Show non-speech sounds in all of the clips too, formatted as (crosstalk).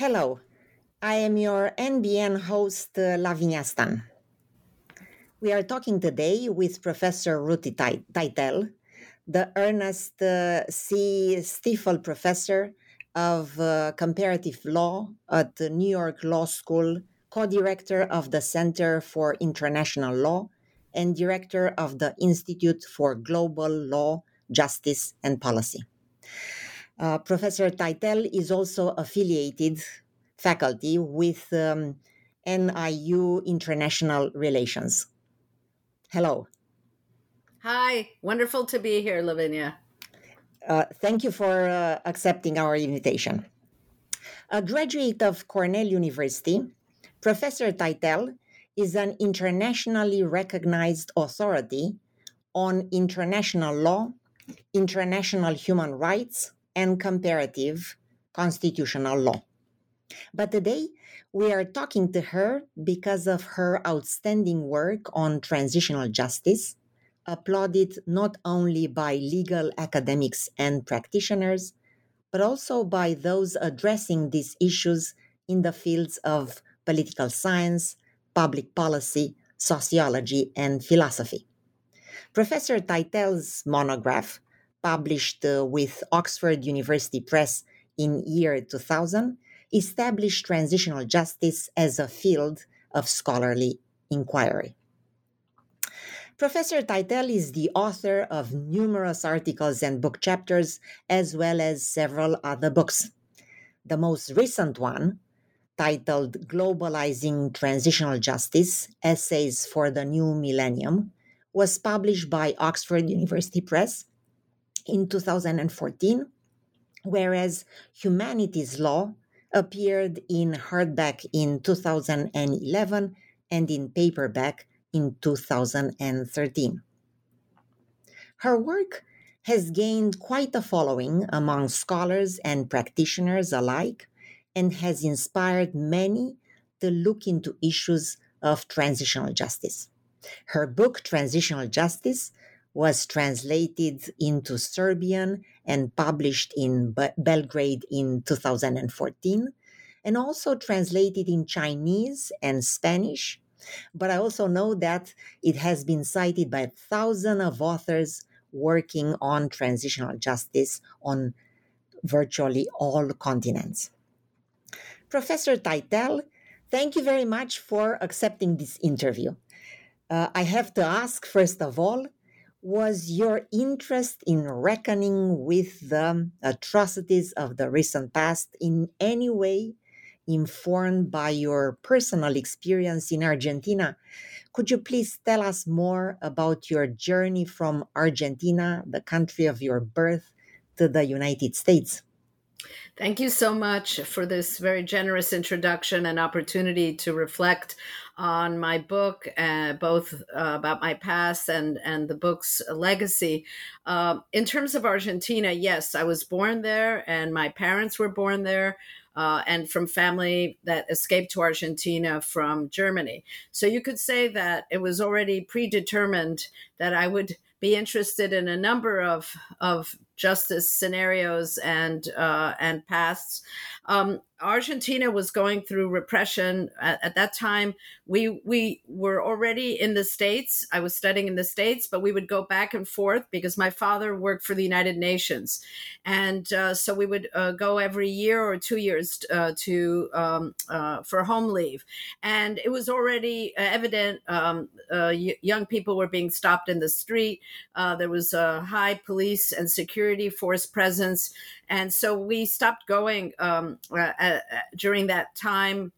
Hello, I am your NBN host, uh, Lavinia Stan. We are talking today with Professor Ruti Teitel, the Ernest uh, C. Stiefel Professor of uh, Comparative Law at the New York Law School, co director of the Center for International Law, and director of the Institute for Global Law, Justice, and Policy. Uh, Professor Teitel is also affiliated faculty with um, NYU International Relations. Hello. Hi, wonderful to be here, Lavinia. Uh, thank you for uh, accepting our invitation. A graduate of Cornell University, Professor Teitel is an internationally recognized authority on international law, international human rights, and comparative constitutional law. But today, we are talking to her because of her outstanding work on transitional justice, applauded not only by legal academics and practitioners, but also by those addressing these issues in the fields of political science, public policy, sociology, and philosophy. Professor Teitel's monograph published uh, with Oxford University Press in year 2000, established transitional justice as a field of scholarly inquiry. Professor Teitel is the author of numerous articles and book chapters, as well as several other books. The most recent one, titled Globalizing Transitional Justice Essays for the New Millennium, was published by Oxford University Press in 2014, whereas Humanity's Law appeared in hardback in 2011 and in paperback in 2013. Her work has gained quite a following among scholars and practitioners alike and has inspired many to look into issues of transitional justice. Her book, Transitional Justice, was translated into Serbian and published in Belgrade in 2014, and also translated in Chinese and Spanish. But I also know that it has been cited by thousands of authors working on transitional justice on virtually all continents. Professor Teitel, thank you very much for accepting this interview. Uh, I have to ask, first of all, was your interest in reckoning with the atrocities of the recent past in any way informed by your personal experience in Argentina? Could you please tell us more about your journey from Argentina, the country of your birth, to the United States? Thank you so much for this very generous introduction and opportunity to reflect on my book, uh, both uh, about my past and, and the book's legacy. Uh, in terms of Argentina, yes, I was born there and my parents were born there. Uh, and from family that escaped to Argentina from Germany. So you could say that it was already predetermined that I would be interested in a number of, of justice scenarios and uh, and pasts. Um, Argentina was going through repression at, at, that time. We we were already in the states. I was studying in the states, but we would go back and forth because my father worked for the United Nations, and uh, so we would uh, go every year or two years uh, to um, uh, for home leave. And it was already evident um, uh, young people were being stopped in the street. there was a high police and security force presence, and so we stopped going. Um, uh, uh, during that time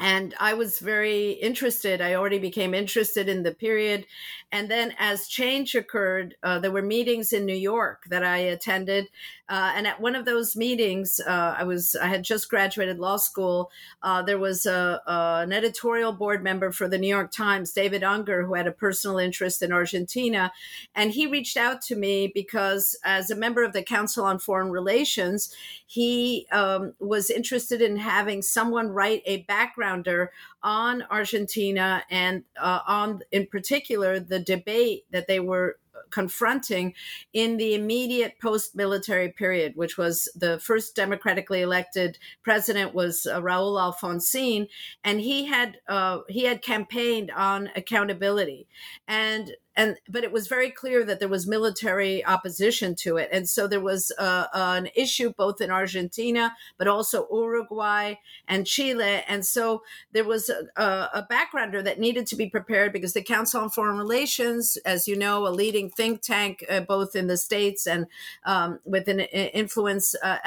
and I was very interested. I already became interested in the period. And then, as change occurred, uh, there were meetings in New York that I attended. Uh, and at one of those meetings, uh, I was I had just graduated law school. Uh, there was a, an editorial board member for the New York Times, David Unger, who had a personal interest in Argentina, and he reached out to me because, as a member of the Council on Foreign Relations, he um, was interested in having someone write a backgrounder on Argentina and uh, on, in particular, the debate that they were confronting in the immediate post-military period, which was the first democratically elected president was uh, Raul Alfonsín, and he had uh, he had campaigned on accountability, and and but it was very clear that there was military opposition to it, and so there was uh, an issue both in Argentina, but also Uruguay and Chile, and so there was a, a backgrounder that needed to be prepared because the Council on Foreign Relations, as you know, a leading think tank uh, both in the states and um, with an influence uh,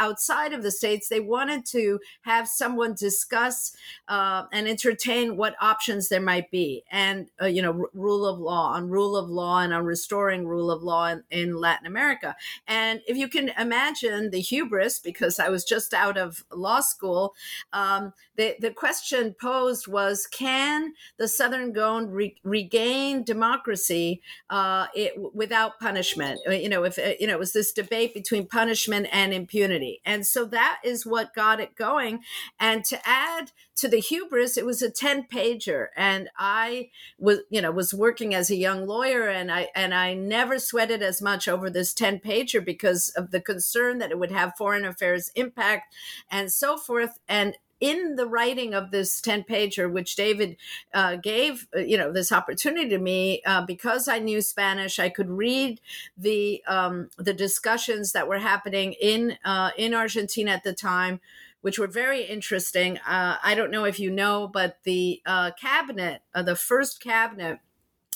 outside of the states, they wanted to have someone discuss uh, and entertain what options there might be, and uh, you know, r- rule of law on rule of law and on restoring rule of law in, in Latin America. And if you can imagine the hubris, because I was just out of law school, um, the, the question posed was can the Southern Cone re- regain democracy uh, it, without punishment? Uh, you know, if uh, you know, it was this debate between punishment and impunity. And so that is what got it going. And to add to the hubris, it was a 10 pager. And I was, you know, was working as a young lawyer and I, and I never sweated as much over this 10 pager because of the concern that it would have foreign affairs impact and so forth. And in the writing of this 10 pager, which David uh, gave, uh, you know, this opportunity to me, uh, because I knew Spanish, I could read the, um, the discussions that were happening in, uh, in Argentina at the time which were very interesting. Uh, I don't know if you know, but the uh, cabinet, the first cabinet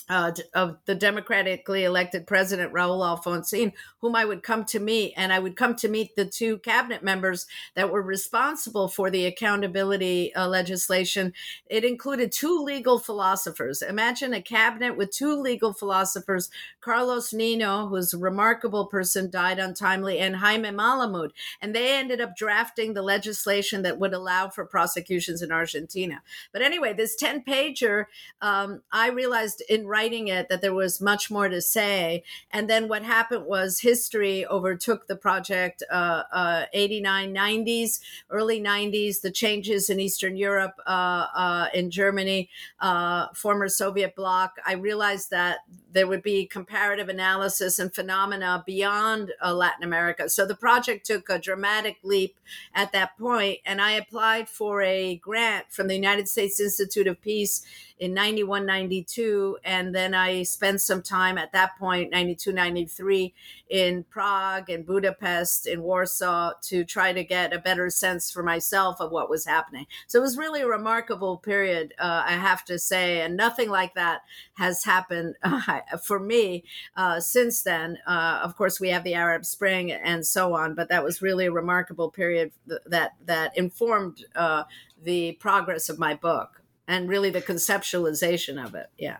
uh, of the democratically elected president Raul Alfonsin, whom I would come to meet, and I would come to meet the two cabinet members that were responsible for the accountability uh, legislation. It included two legal philosophers. Imagine a cabinet with two legal philosophers: Carlos Nino, who's a remarkable person, died untimely, and Jaime Malamud, and they ended up drafting the legislation that would allow for prosecutions in Argentina. But anyway, this ten pager, um, I realized in writing it that there was much more to say. And then what happened was history overtook the project uh, uh, 89, 90s, early 90s, the changes in Eastern Europe, uh, uh in Germany, uh, former Soviet bloc. I realized that there would be comparative analysis and phenomena beyond uh, Latin America. So the project took a dramatic leap at that point, and I applied for a grant from the United States Institute of Peace in 91, 92. And then I spent some time at that point, 92, 93, in Prague and Budapest, in Warsaw, to try to get a better sense for myself of what was happening. So it was really a remarkable period, uh, I have to say. And nothing like that has happened (laughs) uh, for me uh, since then. Uh, of course, we have the Arab Spring and so on, but that was really a remarkable period that, that informed uh, the progress of my book and really the conceptualization of it. Yeah.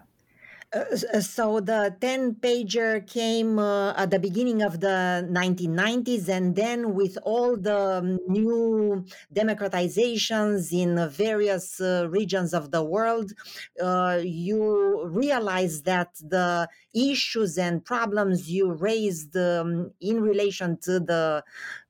Uh, so the 10 pager came uh, at the beginning of the 1990s and then with all the new democratizations in various uh, regions of the world uh, you realize that the issues and problems you raised um, in relation to the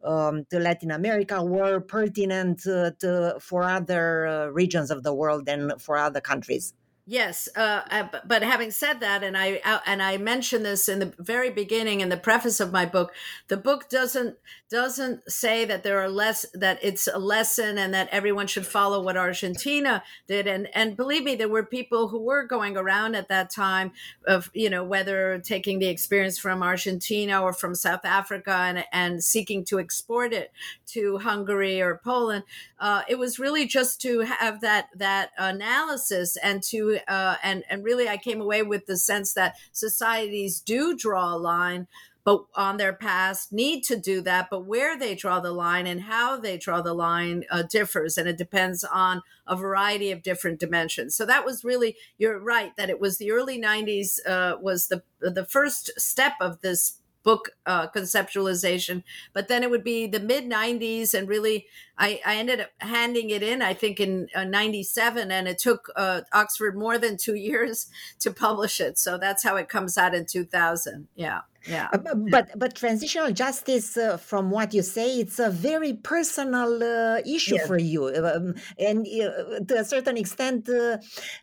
um, to Latin America were pertinent uh, to, for other uh, regions of the world and for other countries Yes, uh, but having said that, and I uh, and I mentioned this in the very beginning in the preface of my book, the book doesn't doesn't say that there are less that it's a lesson and that everyone should follow what Argentina did. And and believe me, there were people who were going around at that time of you know whether taking the experience from Argentina or from South Africa and and seeking to export it to Hungary or Poland. Uh, it was really just to have that that analysis and to uh, and and really I came away with the sense that societies do draw a line but on their past need to do that but where they draw the line and how they draw the line uh, differs and it depends on a variety of different dimensions so that was really you're right that it was the early 90s uh, was the the first step of this book uh, conceptualization. But then it would be the mid 90s, and really, I, I, ended up handing it in, I think, in uh, 97, and it took uh, Oxford more than two (laughs) years to publish it. So that's how it comes out in 2000. Yeah yeah uh, but but transitional justice uh, from what you say it's a very personal uh, issue yes. for you um, and uh, to a certain extent uh,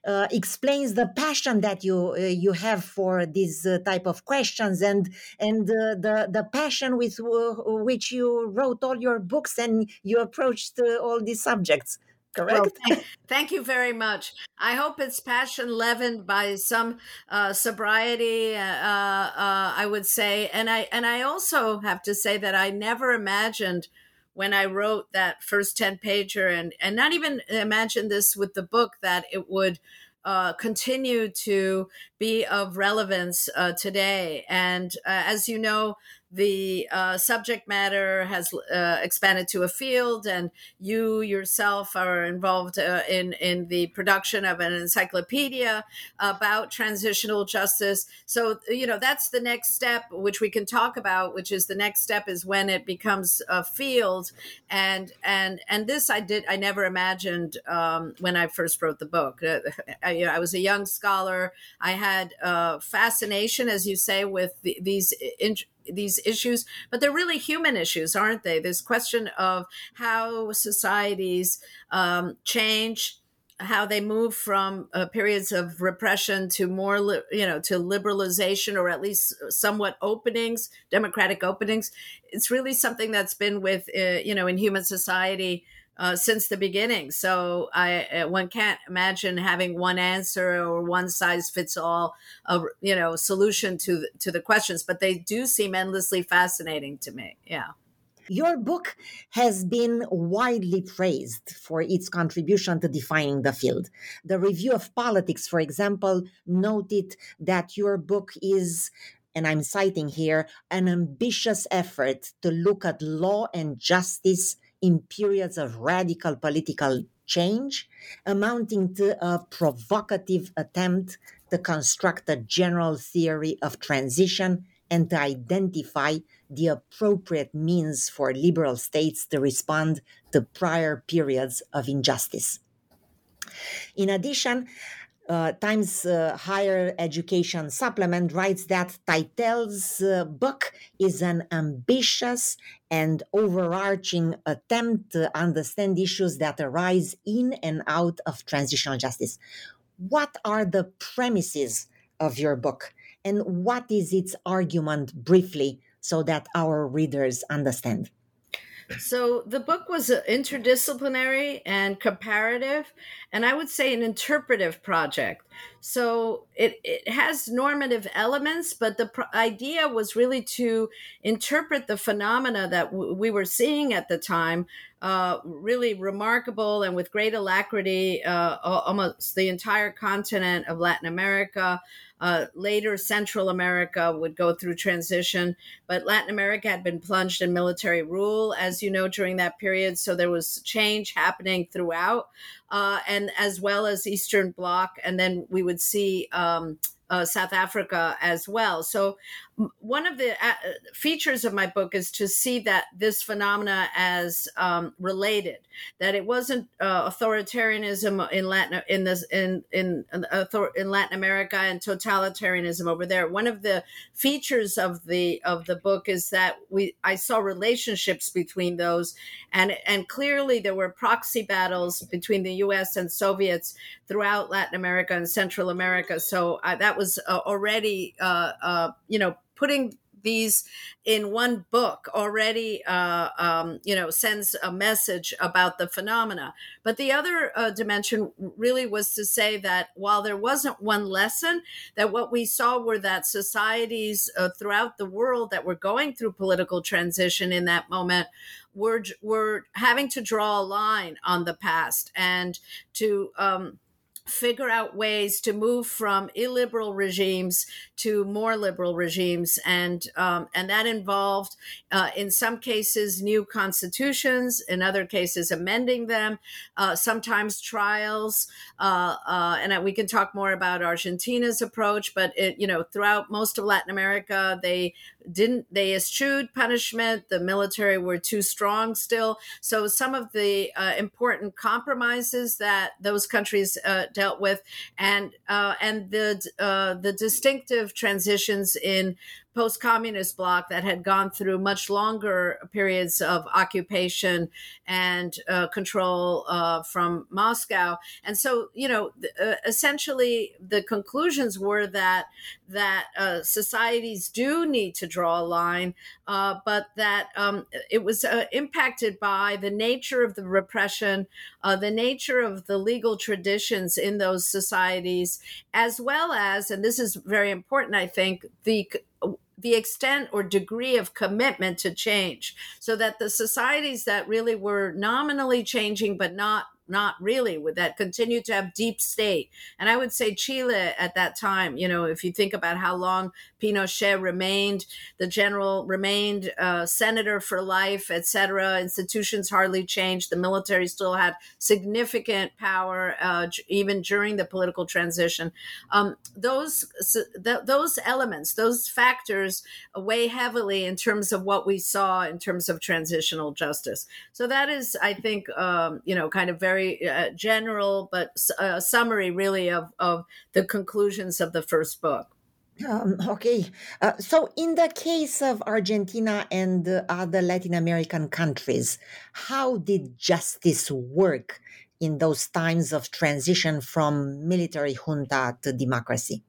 uh, explains the passion that you you have for these type of questions and and the the passion with which you wrote all your books and you approached all these subjects correct? Well, thank, thank, you very much. I hope it's passion leavened by some uh, sobriety. Uh, uh, I would say, and I and I also have to say that I never imagined when I wrote that first ten pager, and and not even imagine this with the book that it would. Uh, continue to be of relevance uh, today. And uh, as you know, the uh, subject matter has uh, expanded to a field, and you yourself are involved uh, in in the production of an encyclopedia about transitional justice. So you know that's the next step, which we can talk about. Which is the next step is when it becomes a field, and and and this I did I never imagined um, when I first wrote the book. Uh, I, you know, I was a young scholar. I had uh, fascination, as you say, with the, these. In, these issues, but they're really human issues, aren't they? This question of how societies um, change, how they move from uh, periods of repression to more, li- you know, to liberalization or at least somewhat openings, democratic openings. It's really something that's been with, uh, you know, in human society uh, since the beginning. So I uh, one can't imagine having one answer or one size fits all, uh, you know, solution to to the questions. But they do seem endlessly fascinating to me. Yeah. Your book has been widely praised for its contribution to defining the field. The Review of Politics, for example, noted that your book is and I'm citing here, an ambitious effort to look at law and justice in periods of radical political change, amounting to a provocative attempt to construct a general theory of transition and to identify the appropriate means for liberal states to respond to prior periods of injustice. In addition, uh, Times uh, Higher Education Supplement writes that Teitel's uh, book is an ambitious and overarching attempt to understand issues that arise in and out of transitional justice. What are the premises of your book, and what is its argument briefly so that our readers understand? So the book was interdisciplinary and comparative, and I would say an interpretive project. So it, it has normative elements, but the pr- idea was really to interpret the phenomena that w- we were seeing at the time, uh, really remarkable and with great alacrity, uh, almost the entire continent of Latin America. Uh, later, Central America would go through transition, but Latin America had been plunged in military rule, as you know, during that period. So there was change happening throughout, uh, and as well as Eastern Bloc. And then we would see um, uh, South Africa as well. So, one of the uh, features of my book is to see that this phenomena as um, related, that it wasn't uh, authoritarianism in Latin in this in in in Latin America and totalitarianism over there. One of the features of the of the book is that we I saw relationships between those, and and clearly there were proxy battles between the U.S. and Soviets throughout Latin America and Central America. So uh, that was uh, already, uh, uh, you know, putting these in one book already uh, um, you know sends a message about the phenomena. But the other uh, dimension really was to say that while there wasn't one lesson that what we saw were that societies uh, throughout the world that were going through political transition in that moment were were having to draw a line on the past and to um, figure out ways to move from illiberal regimes to more liberal regimes, and um, and that involved, uh, in some cases, new constitutions, in other cases, amending them, uh, sometimes trials, uh, uh and we can talk more about Argentina's approach. But it, you know, throughout most of Latin America, they didn't they eschewed punishment. The military were too strong still, so some of the uh, important compromises that those countries uh, dealt with, and uh, and the uh, the distinctive transitions in post-communist bloc that had gone through much longer periods of occupation and uh, control uh, from Moscow, and so you know, uh, essentially, the conclusions were that that uh, societies do need to draw a line, uh, but that um, it was uh, impacted by the nature of the repression, the nature of the legal traditions in those societies, as well as, and this is very important, I think, the the extent or degree of commitment to change so that the societies that really were nominally changing but not not really would that continue to have deep state. And i would say chile at that time you know if you think about how long pinochet remained the general remained uh, senator for life etc institutions hardly changed. The military still had significant power uh, even during the political transition. Um, those th- those elements those factors weigh heavily in terms of what we saw in terms of transitional justice. So that is i think um, you know kind of very very uh, general but a uh, summary really of, of the conclusions of the first book. Um, okay. Uh, so, in the case of Argentina and other Latin American countries, how did justice work in those times of transition from military junta to democracy?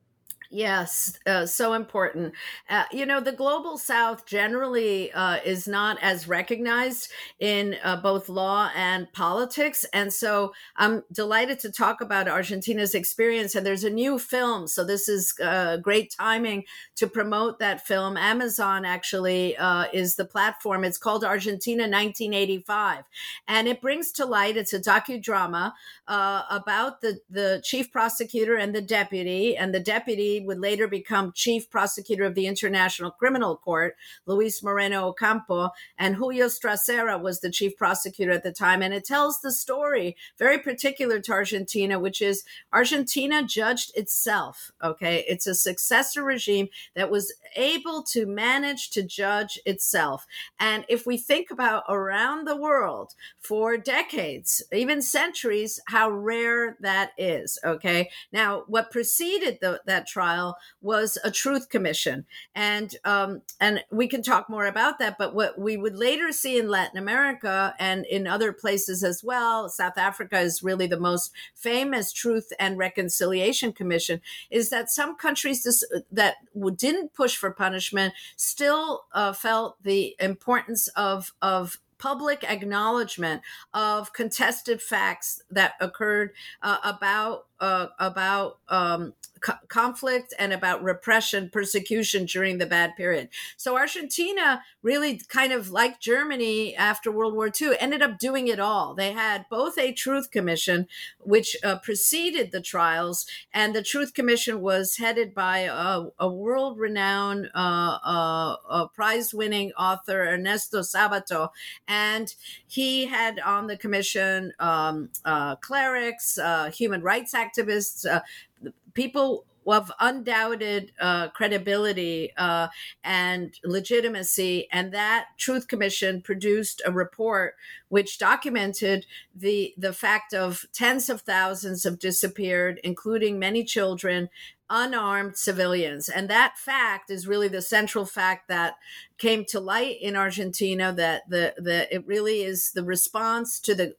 Yes, uh, so important. Uh, you know, the global south generally uh, is not as recognized in uh, both law and politics. And so I'm delighted to talk about Argentina's experience. And there's a new film. So this is uh, great timing to promote that film. Amazon actually uh, is the platform. It's called Argentina 1985. And it brings to light, it's a docudrama about the, the chief prosecutor and the deputy. And the deputy would later become chief prosecutor of the International Criminal Court, Luis Moreno Ocampo, and Julio Strassera was the chief prosecutor at the time. And it tells the story very particular to Argentina, which is Argentina judged itself. Okay. It's a successor regime that was able to manage to judge itself. And if we think about around the world for decades, even centuries, how rare that is. Okay. Now, what preceded the, that trial trial was a truth commission, and um, and we can talk more about that. But what we would later see in Latin America and in other places as well, South Africa is really the most famous Truth and Reconciliation Commission. Is that some countries that didn't push for punishment still uh, felt the importance of of public acknowledgement of contested facts that occurred uh, about uh, about um, co- conflict and about repression, persecution during the bad period. So Argentina really kind of like Germany after World War II ended up doing it all. They had both a truth commission, which uh, preceded the trials, and the truth commission was headed by a, a world renowned uh, uh, prize winning author, Ernesto Sabato. And he had on the commission um, uh, clerics, uh, human rights activists, uh, people of undoubted uh, credibility uh, and legitimacy. And that Truth Commission produced a report which documented the the fact of tens of thousands have disappeared, including many children, unarmed civilians. And that fact is really the central fact that came to light in Argentina that the, the it really is the response to the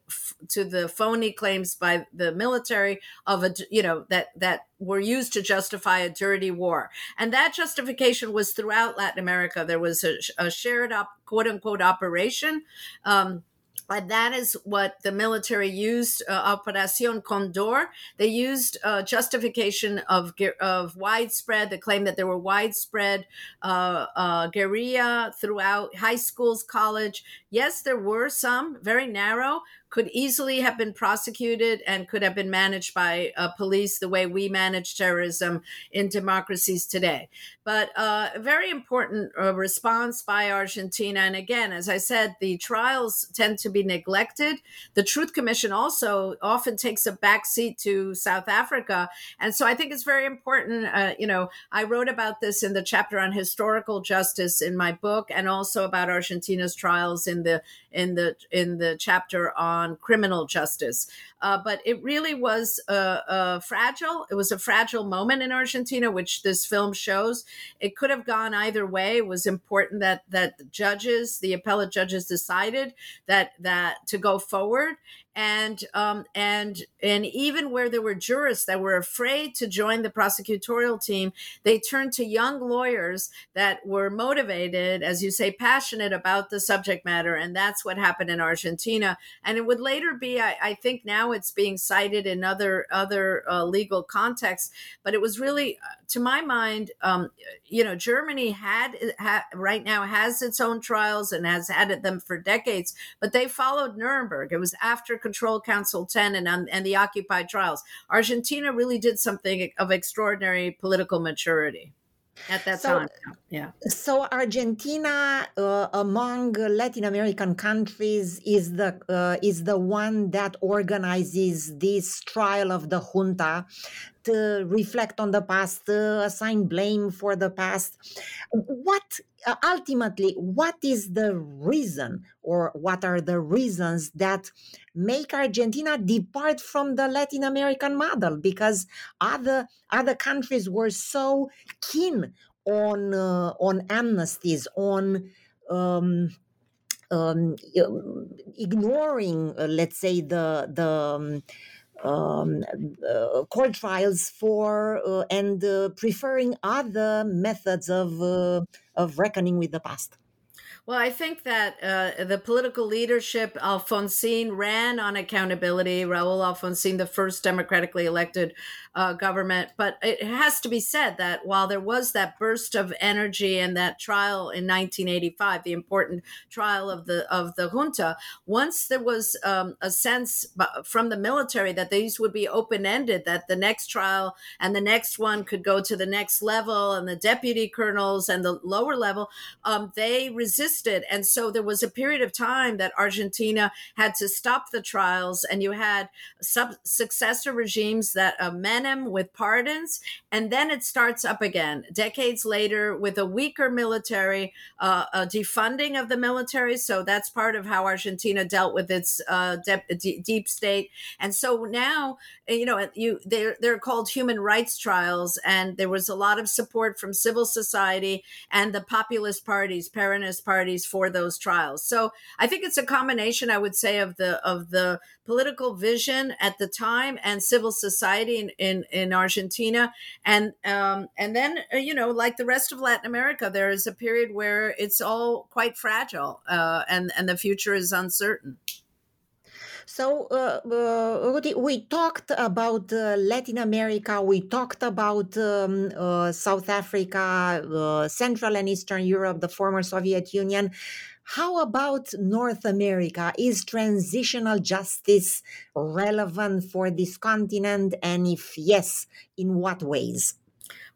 to the phony claims by the military of a you know that that were used to justify a dirty war. And that justification was throughout Latin America. There was a, a shared op, quote unquote operation um, and that is what the military used uh, Operacion Condor. They used uh, justification of of widespread, the claim that there were widespread uh, uh, guerrilla throughout high schools, college. Yes, there were some very narrow, could easily have been prosecuted and could have been managed by uh, police the way we manage terrorism in democracies today. But uh, a very important uh, response by Argentina. And again, as I said, the trials tend to be neglected. The Truth Commission also often takes a backseat to South Africa. And so I think it's very important. Uh, you know, I wrote about this in the chapter on historical justice in my book and also about Argentina's trials in the in the in the chapter on criminal justice. Uh, but it really was uh, fragile. It was a fragile moment in Argentina, which this film shows. It could have gone either way. It was important that that the judges, the appellate judges, decided that that to go forward, and um, and and even where there were jurists that were afraid to join the prosecutorial team, they turned to young lawyers that were motivated, as you say, passionate about the subject matter, and that's what happened in Argentina. And it would later be, I, I think, now it's being cited in other other uh, legal contexts, but it was really, uh, to my mind, um, you know, Germany had, ha, right now has its own trials and has had them for decades, but they followed Nuremberg. It was after Control Council 10 and, and the Occupied trials. Argentina really did something of extraordinary political maturity at that so, time. Yeah. So Argentina, uh, among Latin American countries, is the uh, is the one that organizes this trial of the junta reflect on the past, to assign blame for the past. What uh, ultimately, what is the reason, or what are the reasons that make Argentina depart from the Latin American model? Because other other countries were so keen on uh, on amnesties, on um, um, ignoring, uh, let's say, the the um, um, uh, court trials for uh, and uh, preferring other methods of uh, of reckoning with the past. Well, I think that uh, the political leadership, Alfonsín ran on accountability. Raúl Alfonsín, the first democratically elected uh, government. But it has to be said that while there was that burst of energy and that trial in 1985, the important trial of the of the junta, once there was um, a sense from the military that these would be open ended, that the next trial and the next one could go to the next level, and the deputy colonels and the lower level, um, they resisted resisted. And so there was a period of time that Argentina had to stop the trials, and you had sub- successor regimes that uh, Menem with pardons, and then it starts up again decades later with a weaker military, uh, a defunding of the military. So that's part of how Argentina dealt with its uh, de- d- deep state. And so now, you know, you they're they're called human rights trials, and there was a lot of support from civil society and the populist parties, Peronist parties parties for those trials. So I think it's a combination, I would say, of the of the political vision at the time and civil society in in, in Argentina, and um, and then uh, you know, like the rest of Latin America, there is a period where it's all quite fragile, uh, and and the future is uncertain. So, uh, uh, Ruti, we talked about uh, Latin America, we talked about um, uh, South Africa, uh, Central and Eastern Europe, the former Soviet Union. How about North America? Is transitional justice relevant for this continent? And if yes, in what ways?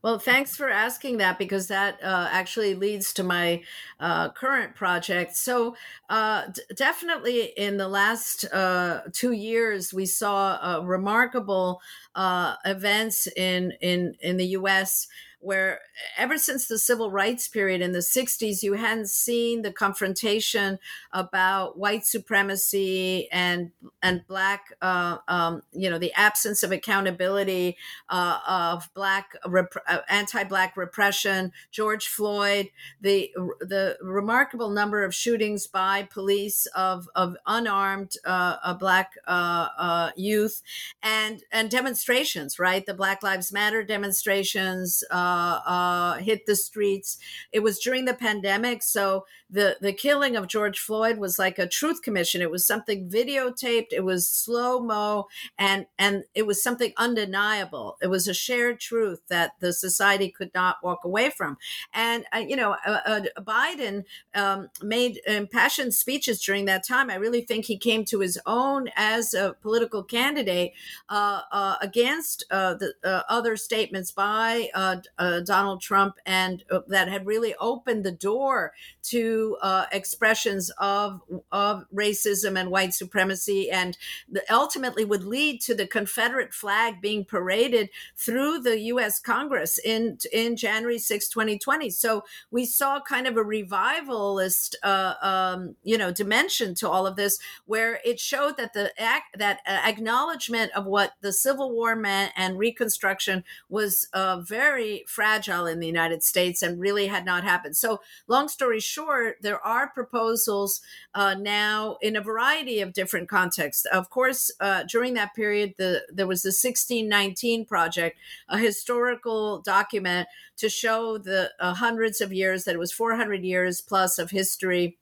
Well, thanks for asking that because that uh, actually leads to my uh, current project. So, uh, d- definitely in the last uh, two years, we saw uh, remarkable uh, events in in in the U.S where ever since the civil rights period in the 60s, you hadn't seen the confrontation about white supremacy and and black, uh, um, you know, the absence of accountability uh, of black rep- uh, anti-black repression, George Floyd, the the remarkable number of shootings by police of of unarmed uh, black uh, uh, youth, and and demonstrations, right? The Black Lives Matter demonstrations. Uh, uh, uh, hit the streets. It was during the pandemic, so the the killing of George Floyd was like a truth commission. It was something videotaped. It was slow mo, and and it was something undeniable. It was a shared truth that the society could not walk away from. And uh, you know, uh, uh, Biden um, made impassioned speeches during that time. I really think he came to his own as a political candidate uh, against the other statements by Donald Trump, and that had really opened the door to uh, expressions of of racism and white supremacy, and the, ultimately would lead to the Confederate flag being paraded through the U.S. Congress in in January 6, 2020. So we saw kind of a revivalist, uh, um, you know, dimension to all of this, where it showed that the that uh, acknowledgement of what the Civil War meant and Reconstruction was uh, very fragile in the United States and really had not happened. So, long story short, there are proposals uh, now in a variety of different contexts. Of course, uh, during that period, the, there was the 1619 Project, a historical document to show the uh, hundreds of years that it was 400 years plus of history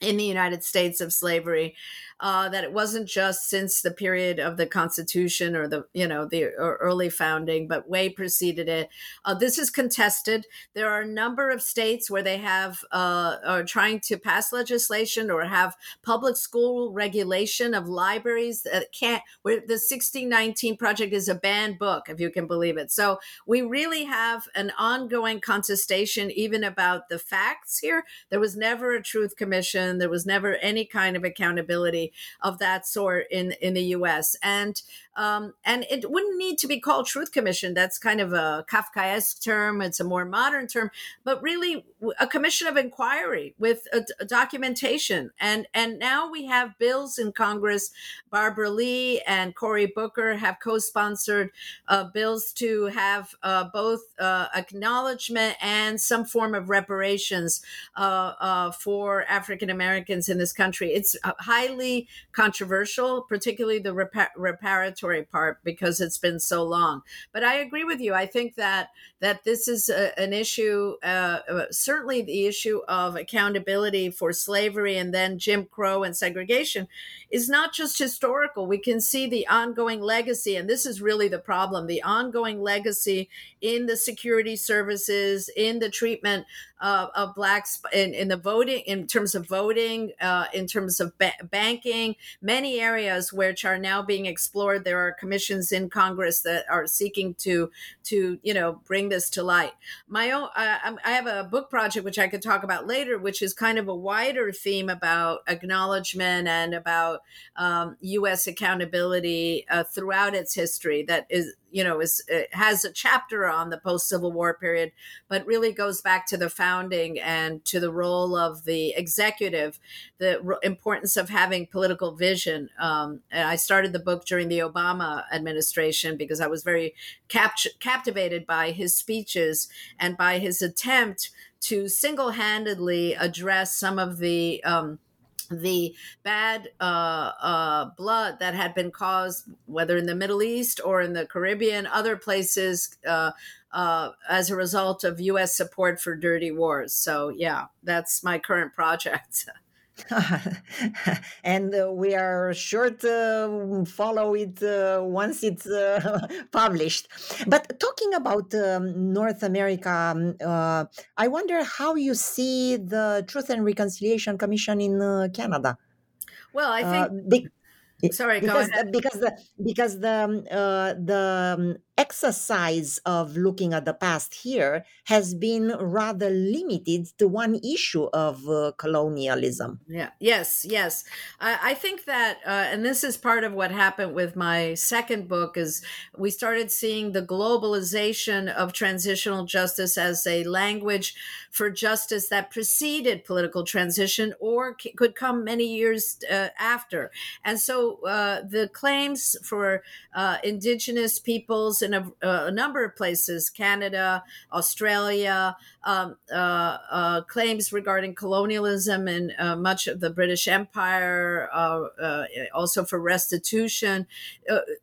in the United States of slavery uh, that it wasn't just since the period of the Constitution or the you know the early founding, but way preceded it. Uh, this is contested. There are a number of states where they have uh, are trying to pass legislation or have public school regulation of libraries that can't. Where the 1619 project is a banned book, if you can believe it. So we really have an ongoing contestation, even about the facts here. There was never a truth commission. There was never any kind of accountability of that sort in in the U.S. and um, and it wouldn't need to be called Truth Commission. That's kind of a Kafkaesque term. It's a more modern term, but really a commission of inquiry with a, a documentation. And and now we have bills in Congress. Barbara Lee and Cory Booker have co-sponsored uh, bills to have uh, both uh, acknowledgement and some form of reparations uh, uh, for African Americans in this country. It's uh, highly controversial, particularly the repar- reparatory part, because it's been so long. But I agree with you. I think that that this is a, an issue, uh, uh, certainly the issue of accountability for slavery and then Jim Crow and segregation is not just historical. We can see the ongoing legacy, and this is really the problem the ongoing legacy in the security services, in the treatment uh, of blacks in, in the voting, in terms of voting, uh, in terms of ba- banking, many areas which are now being explored. There are commissions in Congress that are seeking to to you know bring this to light. My own, uh, I have a book project which I could talk about later, which is kind of a wider theme about acknowledgement and about um, U.S. accountability uh, throughout its history. That is you know is has a chapter on the post Civil War period, but really goes back to the founding and to the role of the executive, the r- importance of having political vision. Um, I started the book during the Obama administration because I was very capt- captivated by his speeches and by his attempt to single handedly address some of the um, the bad uh, uh, blood that had been caused, whether in the Middle East or in the Caribbean, other places, uh, uh as a result of U.S. support for dirty wars. So, yeah, that's my current (laughs) project. (laughs) and uh, we are sure to follow it uh, once it's uh, (laughs) published. But talking about um, North America, um, uh, I wonder how you see the Truth and Reconciliation Commission in uh, Canada. Well, I think. Uh, be- Sorry, because, because the because the um, the um, exercise of looking at the past here has been rather limited to one issue of uh, colonialism. Yeah. Yes. Yes. I, I think that, uh, and this is part of what happened with my second book, is we started seeing the globalization of transitional justice as a language for justice that preceded political transition or c- could come many years uh, after. And so uh, the claims for uh, indigenous peoples in a, a, number of places Canada, Australia, um, uh, uh, claims regarding colonialism and uh, much of the British Empire, uh, uh, also for restitution.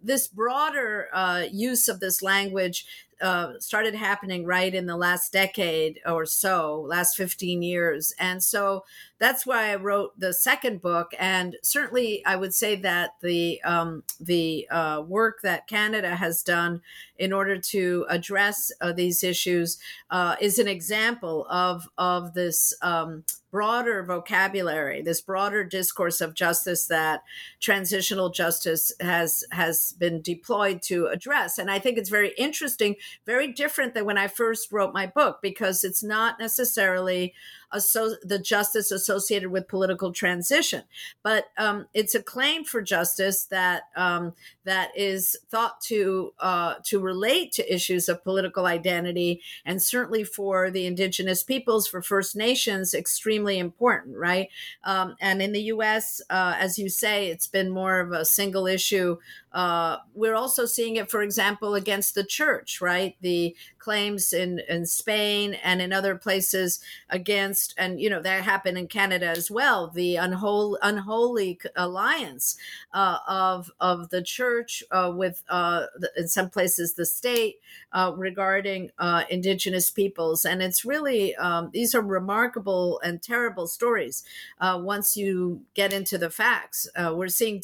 this broader use of this language uh, started happening right in the last decade or so, last 15 years. And so that's why I wrote the second book. And certainly, I would say that the um, the uh, work that Canada has done in order to address uh, these issues uh, is an example of of this um, broader vocabulary, this broader discourse of justice that transitional justice has has been deployed to address. And I think it's very interesting, very different than when I first wrote my book because it's not necessarily asso- the justice associated with political transition, but um, it's a claim for justice that um, that is thought to uh, to relate to issues of political identity, and certainly for the indigenous peoples, for First Nations, extremely important, right? Um, and in the U.S., uh, as you say, it's been more of a single issue uh, we're also seeing it, for example, against the church, right? The claims in, in Spain and in other places against, and you know that happened in Canada as well. The unholy, unholy alliance uh, of of the church uh, with, uh, the, in some places, the state uh, regarding uh, Indigenous peoples, and it's really um, these are remarkable and terrible stories. once you get into the facts, we're seeing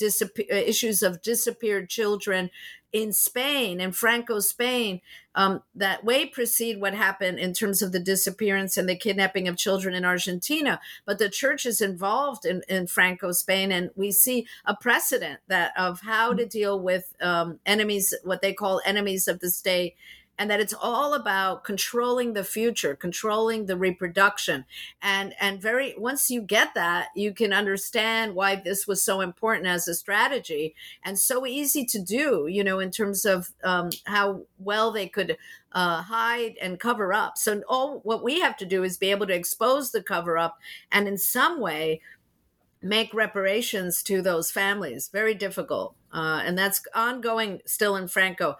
issues of disappeared children in Spain, in Franco Spain, um, that way precede what happened in terms of the disappearance and the kidnapping of children in Argentina. But the church is involved in, in Franco Spain, and we see a precedent that of how to deal with um, enemies, what they call enemies of the state, and that it's all about controlling the future controlling the reproduction. And and very once you get that you can understand why this was so important as a strategy and so easy to do you know in terms of um, how well they could uh, hide and cover up. So all what we have to do is be able to expose the cover up and in some way make reparations to those families. Very difficult uh, and that's ongoing still in Franco.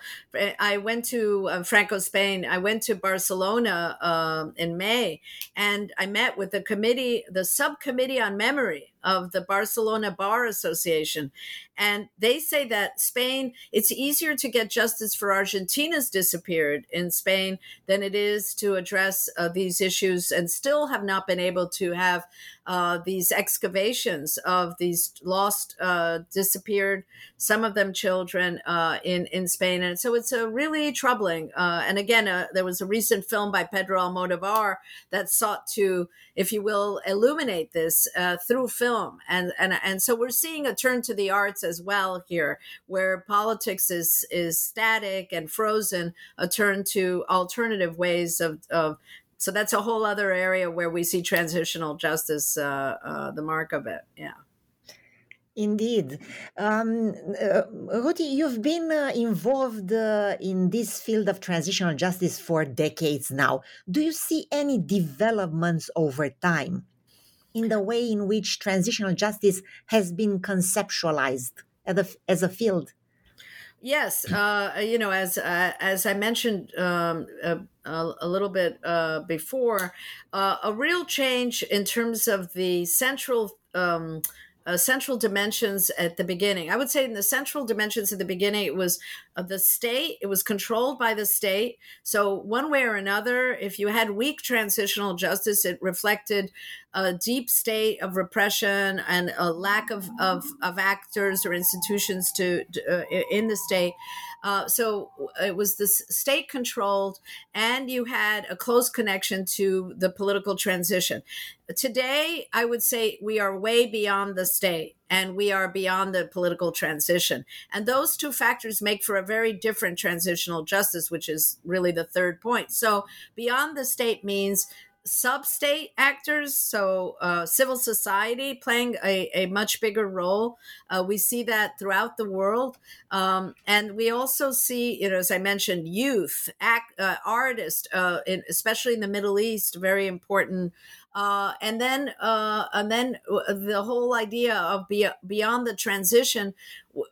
I went to uh, Franco, Spain. I went to Barcelona uh, in May, and I met with the committee, the subcommittee on memory of the Barcelona Bar Association, and they say that Spain, it's easier to get justice for Argentina's disappeared in Spain than it is to address uh, these issues, and still have not been able to have uh, these excavations of these lost, uh, disappeared some of them children uh, in in Spain, and so it's a really troubling. Uh, and again, uh, there was a recent film by Pedro Almodovar that sought to, if you will, illuminate this uh, through film, and and and so we're seeing a turn to the arts as well here, where politics is is static and frozen, a turn to alternative ways of of so that's a whole other area where we see transitional justice, uh, uh, the mark of it. Yeah. Indeed. Um, uh, Ruti, you've been uh, involved uh, in this field of transitional justice for decades now. Do you see any developments over time in the way in which transitional justice has been conceptualized as a, as a field? Yes, uh, you know, as uh, as I mentioned um, a, a, little bit uh, before, a real change in terms of the central um, uh, central dimensions at the beginning. I would say in the central dimensions at the beginning, it was uh, the state, it was controlled by the state. So, one way or another, if you had weak transitional justice, it reflected a deep state of repression and a lack of, of, of actors or institutions to, uh, in the state. Uh, so it was this state controlled, and you had a close connection to the political transition. Today, I would say we are way beyond the state and we are beyond the political transition. And those two factors make for a very different transitional justice, which is really the third point. So, beyond the state means sub-state actors, so uh, civil society playing a, a much bigger role. Uh, we see that throughout the world, um, and we also see, you know, as I mentioned, youth, act, uh, artists, uh, in, especially in the Middle East, very important uh, and then uh, and then the whole idea of be, beyond the transition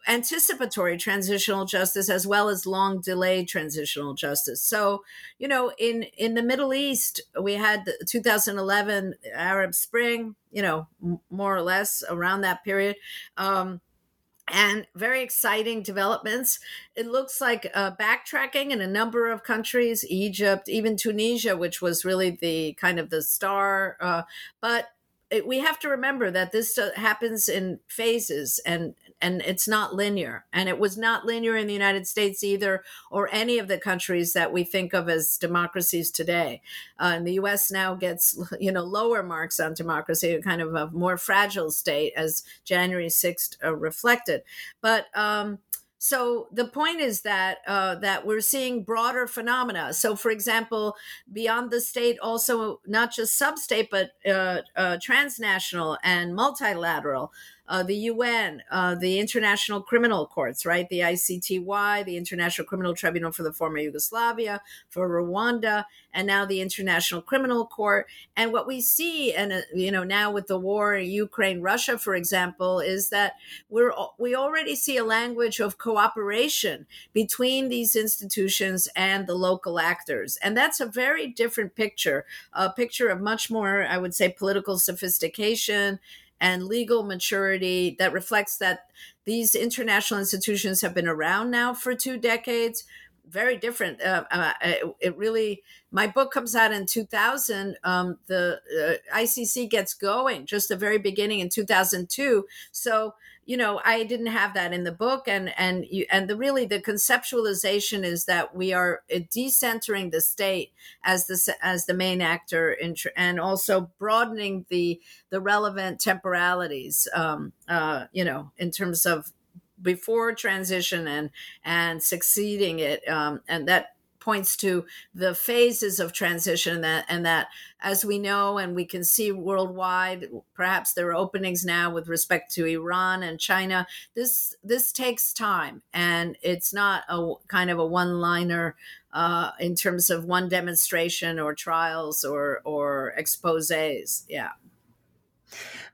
anticipatory transitional justice as well as long delayed transitional justice. So you know in in the middle east we had the 2011 arab spring you know more or less around that period. Um, and very exciting developments. It looks like uh, backtracking in a number of countries, Egypt, even Tunisia, which was really the kind of the star. Uh, but it, we have to remember that this happens in phases and and it's not linear. And it was not linear in the united states either or any of the countries that we think of as democracies today. Uh, and the us now gets (laughs) you know lower marks on democracy a kind of a more fragile state as january 6th uh, reflected. But um, so the point is that uh, that we're seeing broader phenomena. So, for example, beyond the state, also not just sub-state, but uh, uh, transnational and multilateral uh, the UN, uh, the International Criminal Courts, right? The ICTY, the International Criminal Tribunal for the former Yugoslavia, for Rwanda, and now the International Criminal Court. And what we see, and uh, you know, now with the war in Ukraine, Russia, for example, is that we're we already see a language of cooperation between these institutions and the local actors, and that's a very different picture, a picture of much more, I would say, political sophistication and legal maturity that reflects that these international institutions have been around now for two decades very different uh, uh, it, really my book comes out in 2000 um, the uh, icc gets going just the very beginning in 2002 so you know i didn't have that in the book and and you and the really the conceptualization is that we are uh, decentering the state as the as the main actor in, and also broadening the the relevant temporalities um, uh, you know in terms of before transition and and succeeding it um, and that points to the phases of transition and that, and that as we know and we can see worldwide perhaps there are openings now with respect to Iran and China. This this takes time and it's not a kind of a one liner uh, in terms of one demonstration or trials or or exposés. Yeah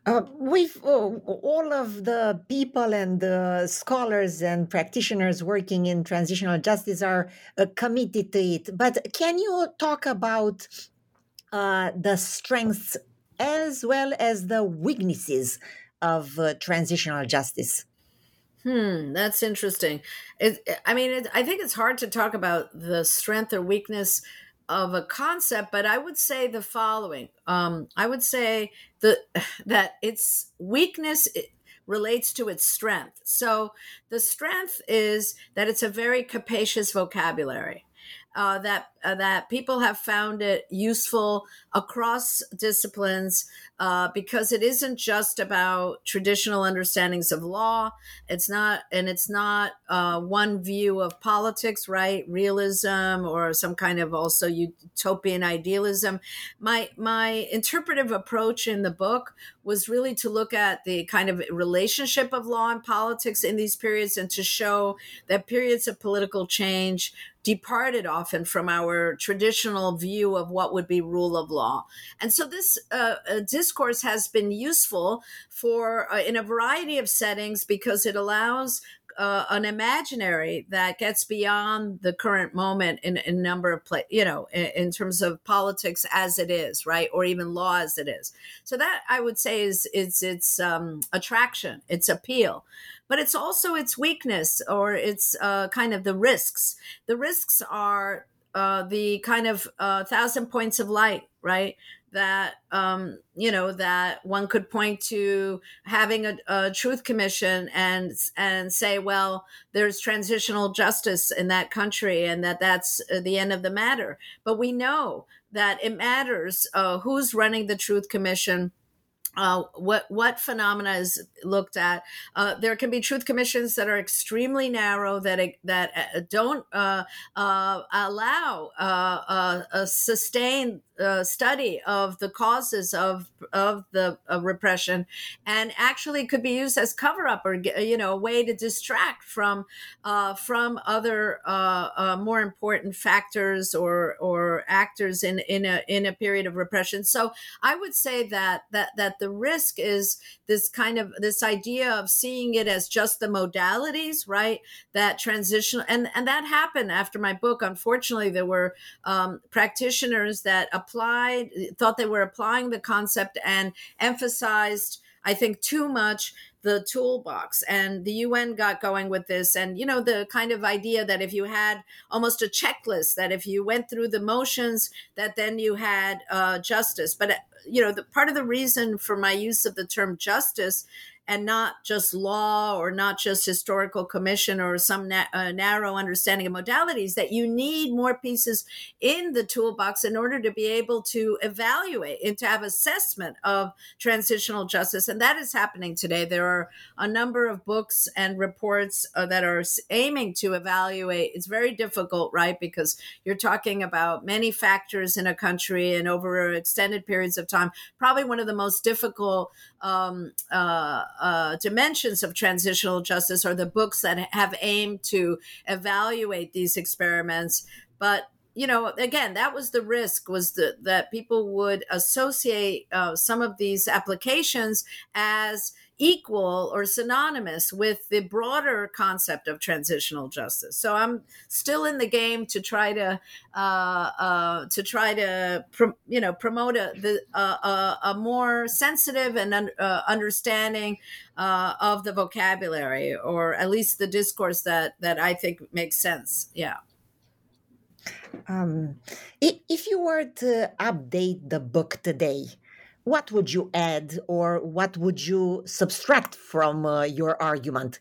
uh, with uh, all of the people and the scholars and practitioners working in transitional justice are uh, committed to it. But can you talk about uh, the strengths as well as the weaknesses of uh, transitional justice? Hmm, that's interesting. It, I mean, it, I think it's hard to talk about the strength or weakness of a concept, but I would say the following. Um, I would say the (sighs) that its weakness relates to its strength. So the strength is that it's a very capacious vocabulary uh, that uh, that people have found it useful across disciplines uh, because it isn't just about traditional understandings of law. It's not, and it's not uh, one view of politics, right? Realism or some kind of also utopian idealism. My my interpretive approach in the book was really to look at the kind of relationship of law and politics in these periods and to show that periods of political change departed often from our traditional view of what would be rule of law. And so this uh, uh, discourse has been useful for uh, in a variety of settings because it allows uh, an imaginary that gets beyond the current moment in, a number of play, you know, in, in, terms of politics as it is, right, or even law as it is. So that I would say is is its um, attraction, its appeal, but it's also its weakness or its uh, kind of the risks. The risks are uh, the kind of uh, thousand points of light, right? That um, you know that one could point to having a, a, truth commission and and say well there's transitional justice in that country and that that's uh, the end of the matter but we know that it matters uh, who's running the truth commission uh, what what phenomena is looked at. Uh, there can be truth commissions that are extremely narrow that that uh, don't uh, uh, allow uh, study of the causes of of the of repression, and actually could be used as cover up or uh, you know a way to distract from uh, from other more important factors or or actors in in a in a period of repression. So I would say that that that the risk is this kind of this idea of seeing it as just the modalities right that transition and and that happened after my book unfortunately there were um, practitioners that applied thought they were applying the concept and emphasized I think too much the toolbox. And the UN got going with this. And, you know, the kind of idea that if you had almost a checklist, that if you went through the motions, that then you had uh, justice. But, uh, you know, the part of the reason for my use of the term justice and not just law or not just historical commission or some na- uh, narrow understanding of modalities that you need more pieces in the toolbox in order to be able to evaluate and to have assessment of transitional justice. And that is happening today. There are a number of books and reports uh, that are aiming to evaluate. It's very difficult right because you're talking about many factors in a country and over extended periods of time. Probably one of the most difficult um, uh, uh, dimensions of transitional justice are the books that have aimed to evaluate these experiments. But you know, again, that was the risk was the, that people would associate uh, some of these applications as equal or synonymous with the broader concept of transitional justice. So I'm still in the game to try to uh, uh, to try to you know promote a the, uh, a more sensitive and un, uh, understanding uh, of the vocabulary, or at least the discourse that that I think makes sense. Yeah. Um, if you were to update the book today, what would you add or what would you subtract from uh, your argument?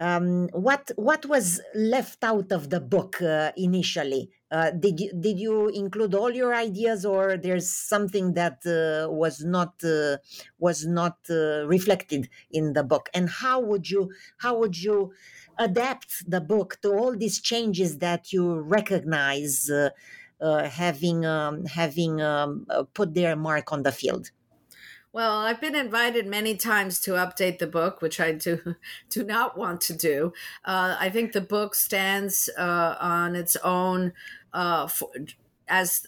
Um, what what was left out of the book uh, initially? Uh, did you did you include all your ideas, or there's something that uh, was not uh, was not uh, reflected in the book? And how would you how would you adapt the book to all these changes that you recognize? Uh, having um, having um, uh, put their mark on the field. Well, I've been invited many times to update the book, which I do (laughs) do not want to do. Uh, I think the book stands uh, on its own uh, for, as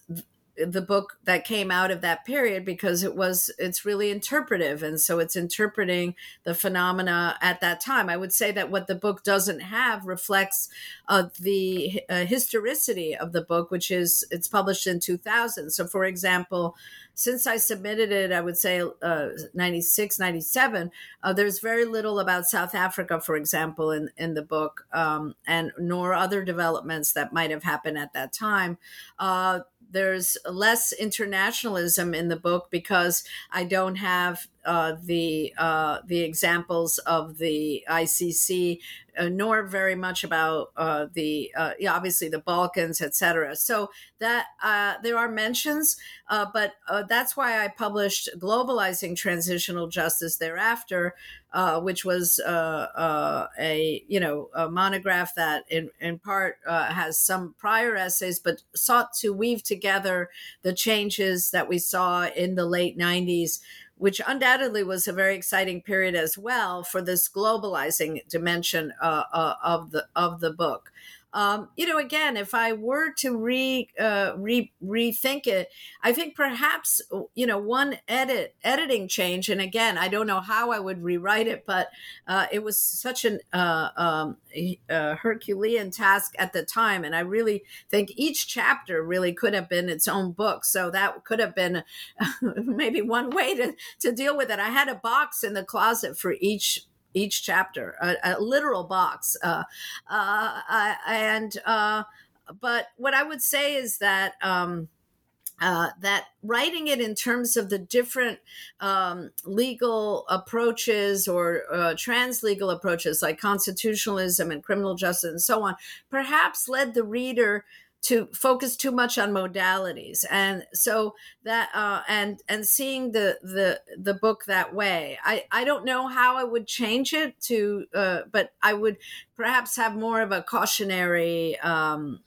the book that came out of that period because it was it's really interpretive. And so it's interpreting the phenomena at that time. I would say that what the book doesn't have reflects uh, the uh, historicity of the book which is it's published in 2000 so for example since I submitted it, I would say uh, 96, 97, uh, there's very little about South Africa, for example, in, in the book, um, and nor other developments that might have happened at that time. There's less internationalism in the book because I don't have uh, the uh, the examples of the ICC, uh, nor very much about uh, the uh, yeah, obviously the Balkans, etc. So that there are mentions, but that's why I published "Globalizing Transitional Justice" thereafter, which was a you know a monograph that in in part has some prior essays, but sought to weave together the changes that we saw in the late '90s which undoubtedly was a very exciting period as well for this globalizing dimension uh, uh, of the of the book. Um, you know, again, if I were to re, uh, re rethink it, I think perhaps you know one edit editing change, and again, I don't know how I would rewrite it, but uh, it was such an uh, um, Herculean task at the time, and I really think each chapter really could have been its own book. So that could have been (laughs) maybe one way to to deal with it. I had a box in the closet for each each chapter, a, a literal box. Uh, uh, and uh, but what I would say is that. Um, uh, that writing it in terms of the different um, legal approaches or uh, trans legal approaches like constitutionalism and criminal justice and so on perhaps led the reader to focus too much on modalities. And so that uh, and and seeing the the the book that way i i don't know how i would change it to uh, but i would perhaps have more of a cautionary um,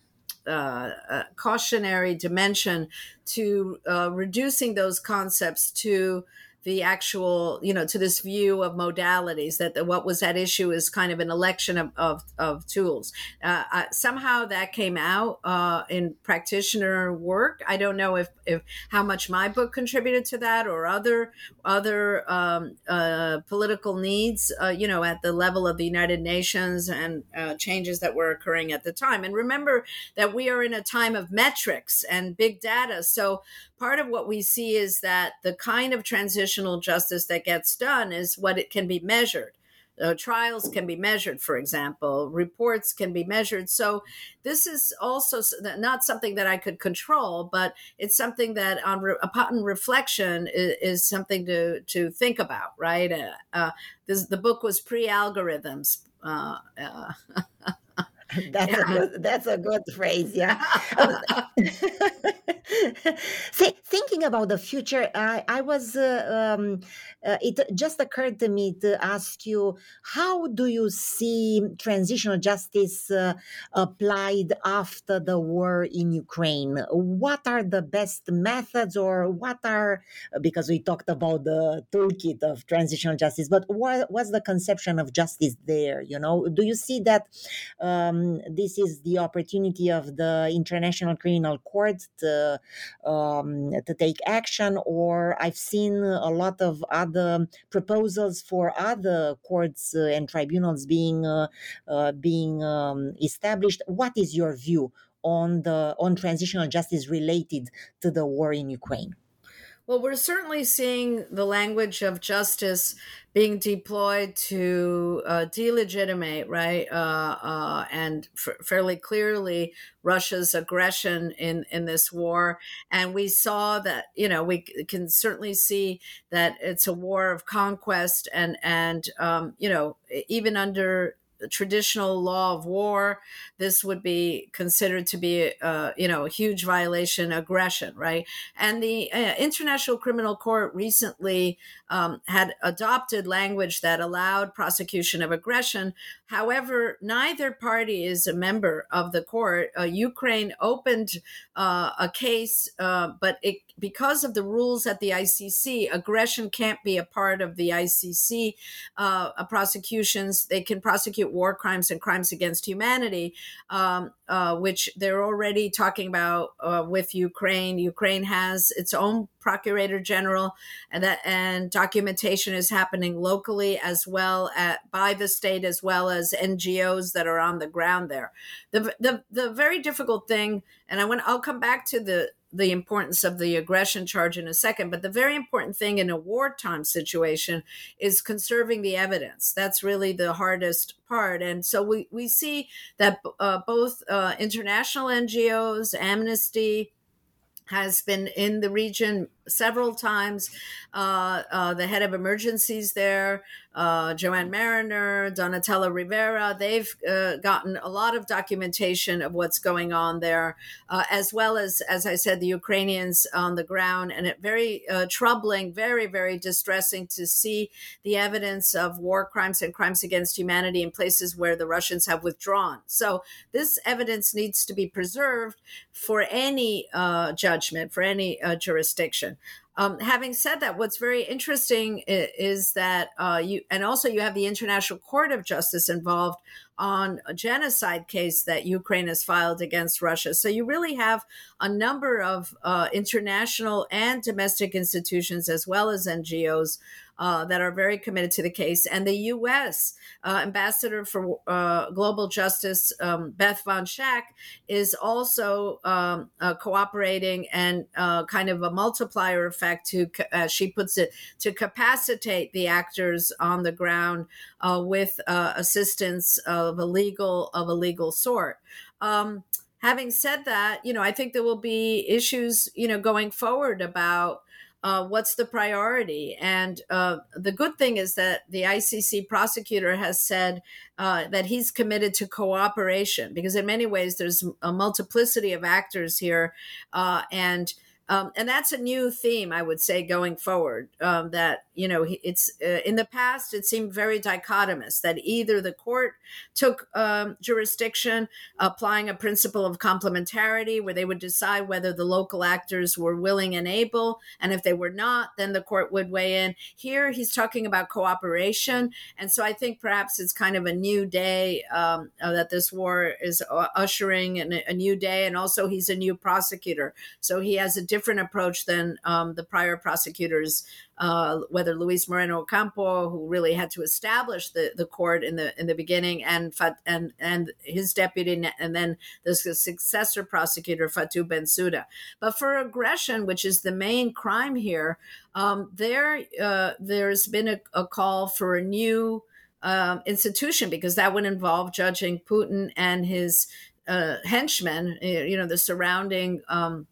uh, cautionary dimension to uh, reducing those concepts to the actual, you know, to this view of modalities that the, what was at issue is kind of an election of, of, of tools. Uh, uh, somehow that came out uh, in practitioner work. I don't know if, if how much my book contributed to that or other other um, uh, political needs, uh, you know, at the level of the United Nations and uh, changes that were occurring at the time. And remember that we are in a time of metrics and big data. So part of what we see is that the kind of transitional justice that gets done is what it can be measured uh, trials can be measured, for example, reports can be measured. So, this is also not something that I could control, but it's something that, on re- upon reflection, is, is, something to to think about. Right? Uh, uh, this, the book was pre algorithms. (laughs) (laughs) That's yeah. a good, that's a good phrase yeah. (laughs) See, thinking about the future i, I was uh, um, uh, it just occurred to me to ask you how do you see transitional justice uh, applied after the war in ukraine? What are the best methods or what are because we talked about the toolkit of transitional justice but what, what's the conception of justice there you know? Do you see that um, um, this is the opportunity of the International Criminal Court to, um, to take action, or I've seen a lot of other proposals for other courts uh, and tribunals being uh, uh, being um, established. What is your view on the on transitional justice related to the war in Ukraine? Well, we're certainly seeing the language of justice being deployed to uh, delegitimate, right, uh, uh, and f- fairly clearly Russia's aggression in in this war. And we saw that, you know, we can certainly see that it's a war of conquest, and and um, you know, even under traditional law of war, this would be considered to be, uh, you know, a huge violation, aggression, right? And the uh, International Criminal Court recently um, had adopted language that allowed prosecution of aggression. However, neither party is a member of the court. Uh, Ukraine opened uh, a case, uh, but it because of the rules at the ICC, aggression can't be a part of the ICC uh, prosecutions. They can prosecute war crimes and crimes against humanity, um, uh, which they're already talking about uh, with Ukraine. Ukraine has its own procurator general, and that and documentation is happening locally as well at by the state as well as NGOs that are on the ground there. The the the very difficult thing, and I want I'll come back to the the importance of the aggression charge in a second. But the very important thing in a wartime situation is conserving the evidence. That's really the hardest part. And so we, we see that uh, both uh, international NGOs, Amnesty, has been in the region several times. Uh, uh, the head of emergencies there, uh, Joanne Mariner, Donatella Rovera, they've uh, gotten a lot of documentation of what's going on there, uh, as well as, as I said, the Ukrainians on the ground. And it very uh, troubling, very, very distressing to see the evidence of war crimes and crimes against humanity in places where the Russians have withdrawn. So this evidence needs to be preserved for any judgment, for any jurisdiction. Um, having said that, what's very interesting is, that uh, you, and also you have the International Court of Justice involved on a genocide case that Ukraine has filed against Russia. So you really have a number of uh, international and domestic institutions, as well as NGOs, uh, that are very committed to the case. And the U.S. Uh, ambassador for uh, Global Justice, um, Beth Van Schaack, is also um, uh, cooperating and uh, kind of a multiplier effect to, as she puts it, to capacitate the actors on the ground with assistance of a legal of a legal sort. Um, having said that, you know, I think there will be issues, you know, going forward about uh, what's the priority? And uh, the good thing is that the ICC prosecutor has said uh, that he's committed to cooperation because, in many ways, there's a multiplicity of actors here. Uh, and um, and that's a new theme, I would say, going forward. Um, that you know, it's uh, in the past it seemed very dichotomous that either the court took um, jurisdiction, applying a principle of complementarity, where they would decide whether the local actors were willing and able, and if they were not, then the court would weigh in. Here, he's talking about cooperation, and so I think perhaps it's kind of a new day um, uh, that this war is ushering, and a new day, and also he's a new prosecutor, so he has a different different approach than um, the prior prosecutors, uh, whether Luis Moreno Ocampo, who really had to establish the, the court in the in the beginning, and and and his deputy, and then the successor prosecutor Fatou Bensouda. But for aggression, which is the main crime here, um, there uh, there's been a, a call for a new um, institution because that would involve judging Putin and his uh, henchmen, you know, the surrounding um,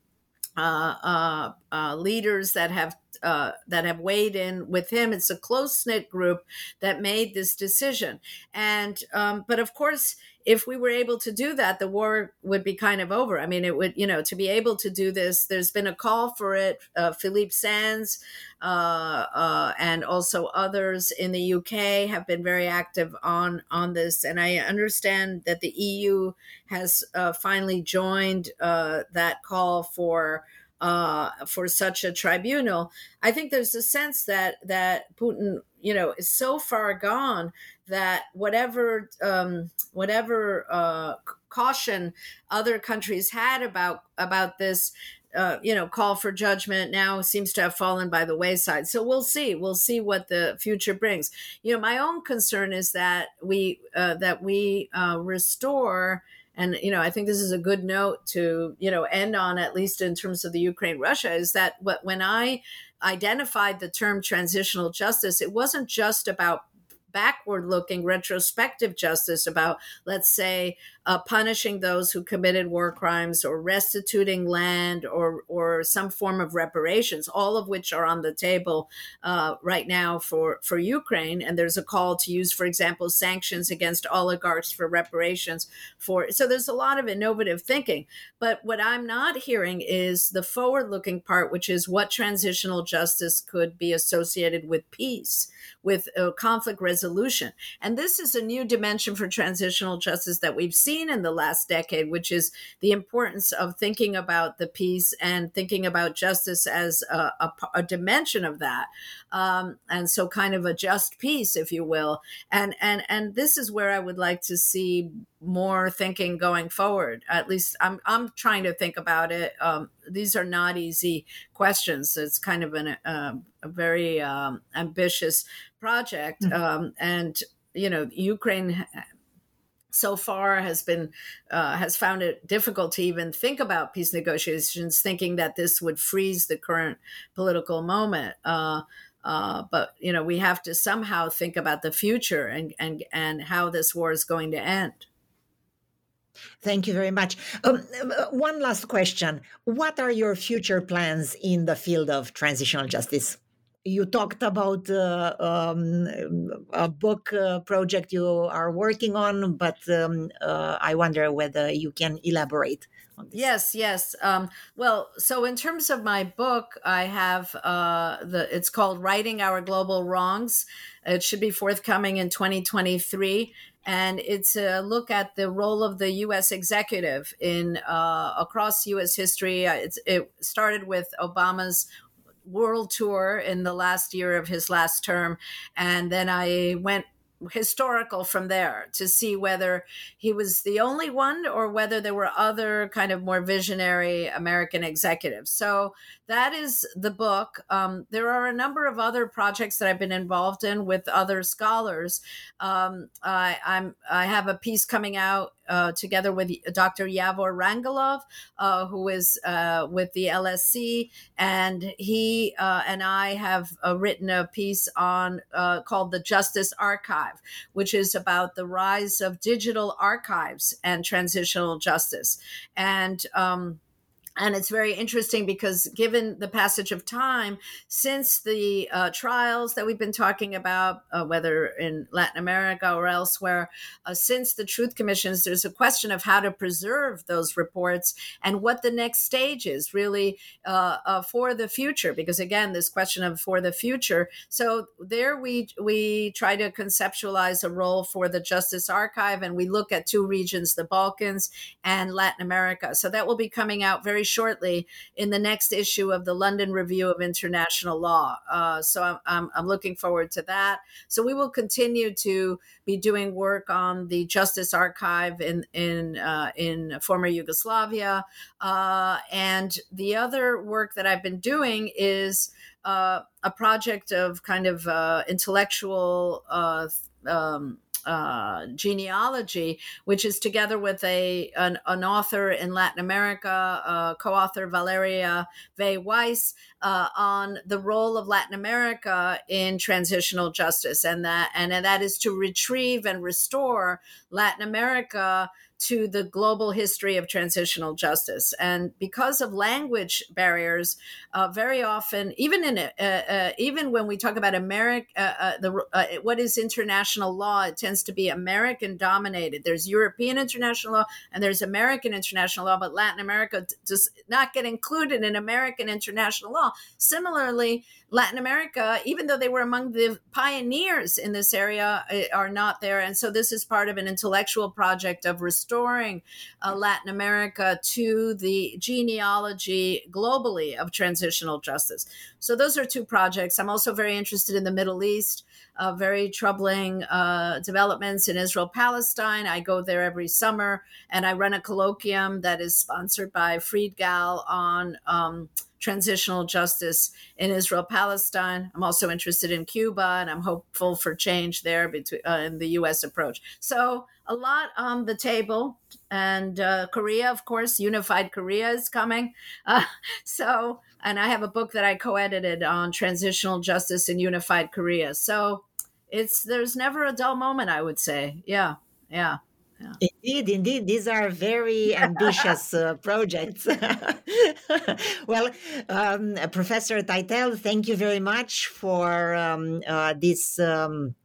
uh, uh, uh leaders that have uh, that have weighed in with him. It's a close knit group that made this decision, and um, but of course, if we were able to do that, the war would be kind of over. I mean, it would, you know, to be able to do this, there's been a call for it. Uh, Philippe Sands uh, uh, and also others in the UK have been very active on on this, and I understand that the EU has uh, finally joined uh, that call for uh, for such a tribunal. I think there's a sense that that Putin, you know, is so far gone that whatever um, whatever uh, caution other countries had about about this. Uh, you know, call for judgment now seems to have fallen by the wayside. So we'll see. We'll see what the future brings. You know, my own concern is that we uh, that we uh, restore and you know i think this is a good note to you know end on at least in terms of the ukraine russia is that what when i identified the term transitional justice it wasn't just about backward looking retrospective justice about, let's say, uh, punishing those who committed war crimes or restituting land or, or some form of reparations, all of which are on the table uh, right now for, for Ukraine. And there's a call to use, for example, sanctions against oligarchs for reparations. For so there's a lot of innovative thinking. But what I'm not hearing is the forward looking part, which is what transitional justice could be associated with peace, with uh, conflict resolution. And this is a new dimension for transitional justice that we've seen in the last decade, which is the importance of thinking about the peace and thinking about justice as a, a, a dimension of that. Um, and so kind of a just peace, if you will. And, and, and this is where I would like to see more thinking going forward. At least I'm, I'm trying to think about it. Um, these are not easy questions. It's kind of an, uh, a very um, ambitious project. Mm-hmm. Um, and, you know, Ukraine so far has been uh, has found it difficult to even think about peace negotiations, thinking that this would freeze the current political moment. Uh, uh, but you know, we have to somehow think about the future and and and how this war is going to end. Thank you very much. Um, uh, one last question: What are your future plans in the field of transitional justice? You talked about uh, um, a book uh, project you are working on, but um, uh, I wonder whether you can elaborate on this. Yes, yes. Um, well, so in terms of my book, I have uh, the. It's called "Writing Our Global Wrongs." It should be forthcoming in 2023 and it's a look at the role of the U.S. executive in uh, across U.S. history. It's, it started with Obama's world tour in the last year of his last term. And then I went historical from there to see whether he was the only one or whether there were other kind of more visionary American executives. So that is the book. Um, there are a number of other projects that I've been involved in with other scholars. Um, I, am I have a piece coming out uh, together with Dr. Iavor Rangelov, uh, who is uh, with the LSE, and he uh, and I have uh, written a piece on uh, called the Justice Archive, which is about the rise of digital archives and transitional justice, and um, and it's very interesting because given the passage of time since the uh, trials that we've been talking about uh, whether in latin america or elsewhere uh, since the truth commissions there's a question of how to preserve those reports and what the next stage is really uh, uh, for the future. Because again this question of for the future. So there we we try to conceptualize a role for the justice archive and we look at two regions the balkans and latin america. So that will be coming out very shortly in the next issue of the London Review of International Law. Uh, so I'm, I'm, I'm, looking forward to that. So we will continue to be doing work on the Justice Archive in in uh, in former Yugoslavia, uh, and the other work that I've been doing is uh, a project of kind of uh, intellectual. Um, uh, genealogy, which is together with a an, an author in Latin America, uh, co-author Valeria Vegh Weis, uh, on the role of Latin America in transitional justice, and that and, and that is to retrieve and restore Latin America to the global history of transitional justice. And because of language barriers, uh, very often, even in uh, uh, even when we talk about America, uh, uh, the uh, what is international law, it tends to be American dominated. There's European international law and there's American international law, but Latin America does not get included in American international law. Similarly, Latin America, even though they were among the pioneers in this area, are not there. And so this is part of an intellectual project of restoring uh, Latin America to the genealogy globally of transitional justice. So those are two projects. I'm also very interested in the Middle East. Uh, very troubling uh, developments in Israel Palestine. I go there every summer and I run a colloquium that is sponsored by Fried-Gal on um, transitional justice in Israel Palestine. I'm also interested in Cuba and I'm hopeful for change there between uh, in the US approach. So a lot on the table and uh, Korea of course unified Korea is coming. (laughs) Uh, so and I have a book that I co-edited on transitional justice in unified Korea. So it's there's never a dull moment I would say. Yeah. Yeah. Yeah. Indeed, indeed, these are very ambitious uh, projects. (laughs) well, um, Professor Teitel, thank you very much for um, uh, this. Um,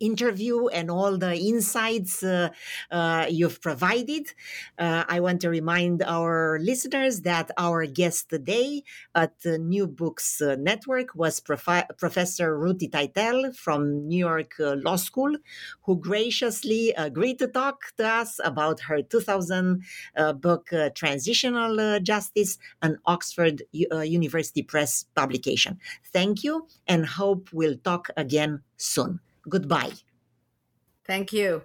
interview and all the insights uh, uh, you've provided. Uh, I want to remind our listeners that our guest today at New Books Network was Prof- Professor Ruti Teitel from New York Law School, who graciously agreed to talk to us about her 2000 uh, book, Transitional Justice, an Oxford University Press publication. Thank you and hope we'll talk again soon. Goodbye. Thank you.